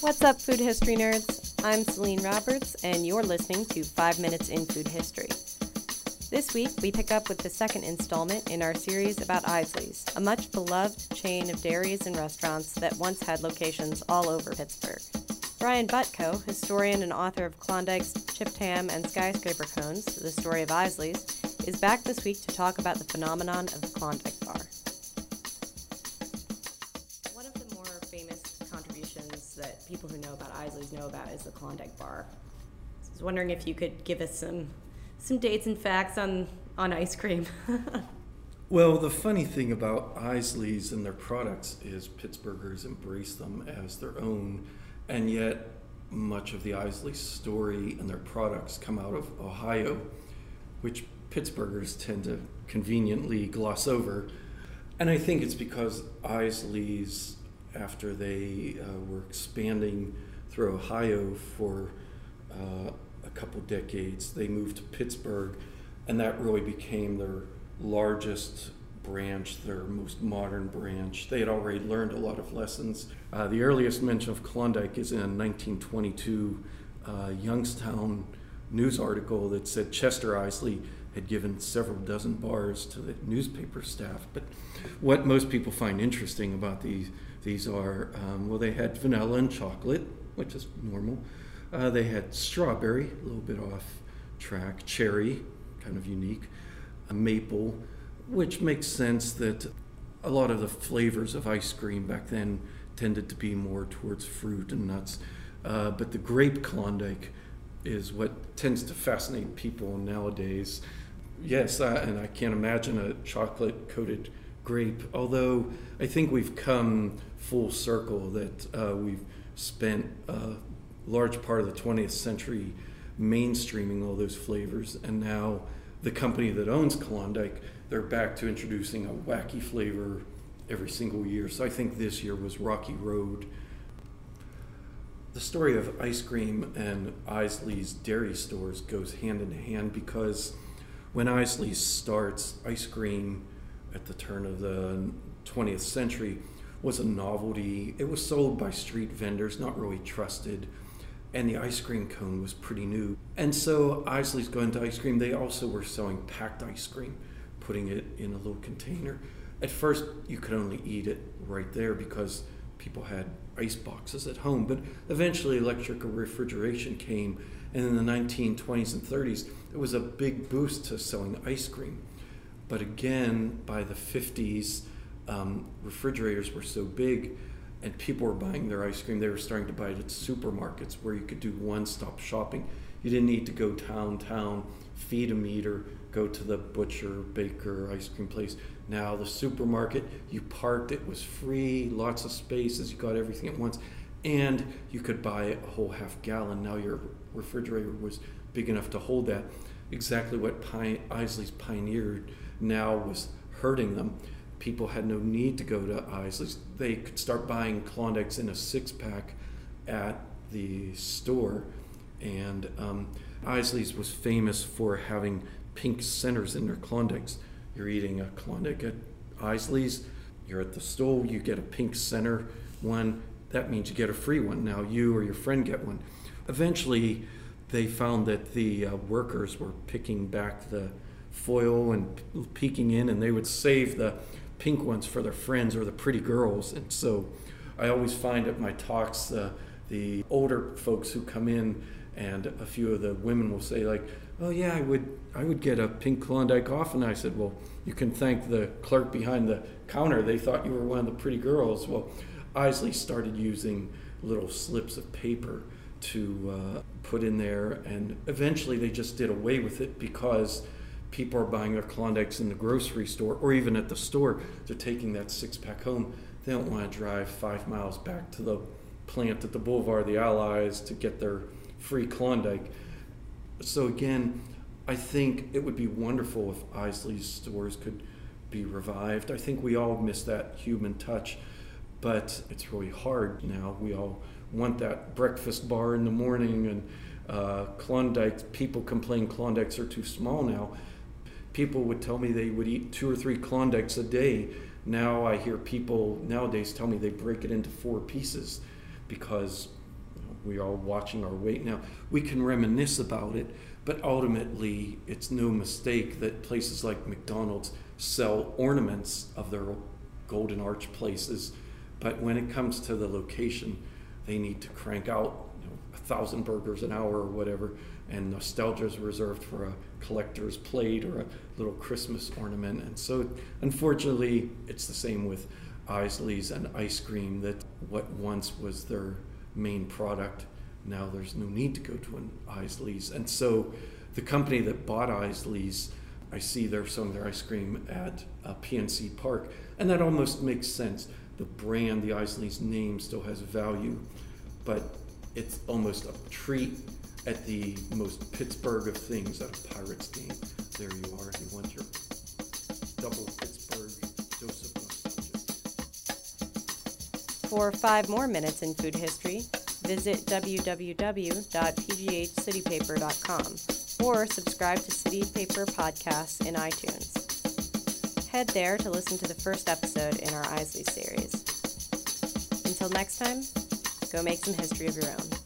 What's up, food history nerds? I'm Celine Roberts, and you're listening to 5 Minutes in Food History. This week, we pick up with the second installment in our series about Isaly's, a much beloved chain of dairies and restaurants that once had locations all over Pittsburgh. Brian Butko, historian and author of Klondike's Chipped Ham and Skyscraper Cones, The Story of Isaly's, is back this week to talk about the phenomenon of the Klondike Bar. People who know about Isaly's know about is the Klondike Bar. So I was wondering if you could give us some some dates and facts on on ice cream. Well, the funny thing about Isaly's and their products is Pittsburghers embrace them as their own, and yet much of the Isaly story and their products come out of Ohio, which Pittsburghers tend to conveniently gloss over. And I think it's because Isaly's, after they uh, were expanding through Ohio for uh, a couple decades, they moved to Pittsburgh, and that really became their largest branch, their most modern branch. They had already learned a lot of lessons. Uh, the earliest mention of Klondike is in a 1922 uh, Youngstown news article that said Chester Isaly had given several dozen bars to the newspaper staff. But what most people find interesting about these these are um, well, they had vanilla and chocolate, which is normal. Uh, they had strawberry, a little bit off track, cherry, kind of unique, maple, which makes sense that a lot of the flavors of ice cream back then tended to be more towards fruit and nuts. Uh, but the grape Klondike is what tends to fascinate people nowadays. Yes, and I can't imagine a chocolate coated grape, although I think we've come full circle that uh, we've spent a large part of the 20th century mainstreaming all those flavors, and now the company that owns Klondike they're back to introducing a wacky flavor every single year. So I think this year was Rocky Road. The story of ice cream and Isaly's dairy stores goes hand in hand because when Isaly's starts, ice cream at the turn of the 20th century was a novelty. It was sold by street vendors, not really trusted, and the ice cream cone was pretty new. And so Isaly's going to ice cream. They also were selling packed ice cream putting it in a little container. At first, you could only eat it right there because people had ice boxes at home. But eventually, electric refrigeration came, and in the 1920s and 30s, it was a big boost to selling ice cream. But again, by the 50s, um, refrigerators were so big and people were buying their ice cream, they were starting to buy it at supermarkets where you could do one stop shopping. You didn't need to go town, town, feed a meter, go to the butcher, baker, ice cream place. Now the supermarket, you parked, it was free, lots of spaces, you got everything at once, and you could buy a whole half gallon. Now your refrigerator was big enough to hold that. Exactly what Pine, Isaly's pioneered now was hurting them. People had no need to go to Isaly's. They could start buying Klondikes in a six pack at the store. And um, Isaly's was famous for having pink centers in their Klondikes. You're eating a Klondike at Isaly's, you're at the store, you get a pink center one. That means you get a free one. Now you or your friend get one. Eventually, they found that the uh, workers were picking back the foil and peeking in, and they would save the pink ones for their friends or the pretty girls. And so I always find at my talks uh, the older folks who come in, and a few of the women will say, like, oh yeah, I would I would get a pink Klondike off, and I said, well, you can thank the clerk behind the counter. They thought you were one of the pretty girls. Well, Isaly started using little slips of paper to uh, put in there, and eventually they just did away with it because people are buying their Klondikes in the grocery store or even at the store. They're taking that six pack home. They don't want to drive five miles back to the plant at the Boulevard of the Allies to get their free Klondike so again, I think it would be wonderful if Isaly's stores could be revived. I think we all miss that human touch, but it's really hard now. We all want that breakfast bar in the morning, and uh, Klondike. People complain Klondikes are too small now. People would tell me they would eat two or three Klondikes a day. Now I hear people nowadays tell me they break it into four pieces because we are watching our weight. Now, we can reminisce about it, but ultimately, it's no mistake that places like McDonald's sell ornaments of their golden arch places, but when it comes to the location, they need to crank out you know, a thousand burgers an hour or whatever, and nostalgia is reserved for a collector's plate or a little Christmas ornament. And so, unfortunately, it's the same with Isaly's and ice cream that what once was their main product, now there's no need to go to an Isaly's. And so, the company that bought Isaly's, I see they're selling their ice cream at uh, PNC Park, and that almost makes sense. The brand, the Isaly's name, still has value, but it's almost a treat at the most Pittsburgh of things at a Pirates game. There you are. You want your double Pittsburgh For five more minutes in food history, visit www.pghcitypaper.com or subscribe to City Paper Podcasts in iTunes. Head there to listen to the first episode in our Isaly series. Until next time, go make some history of your own.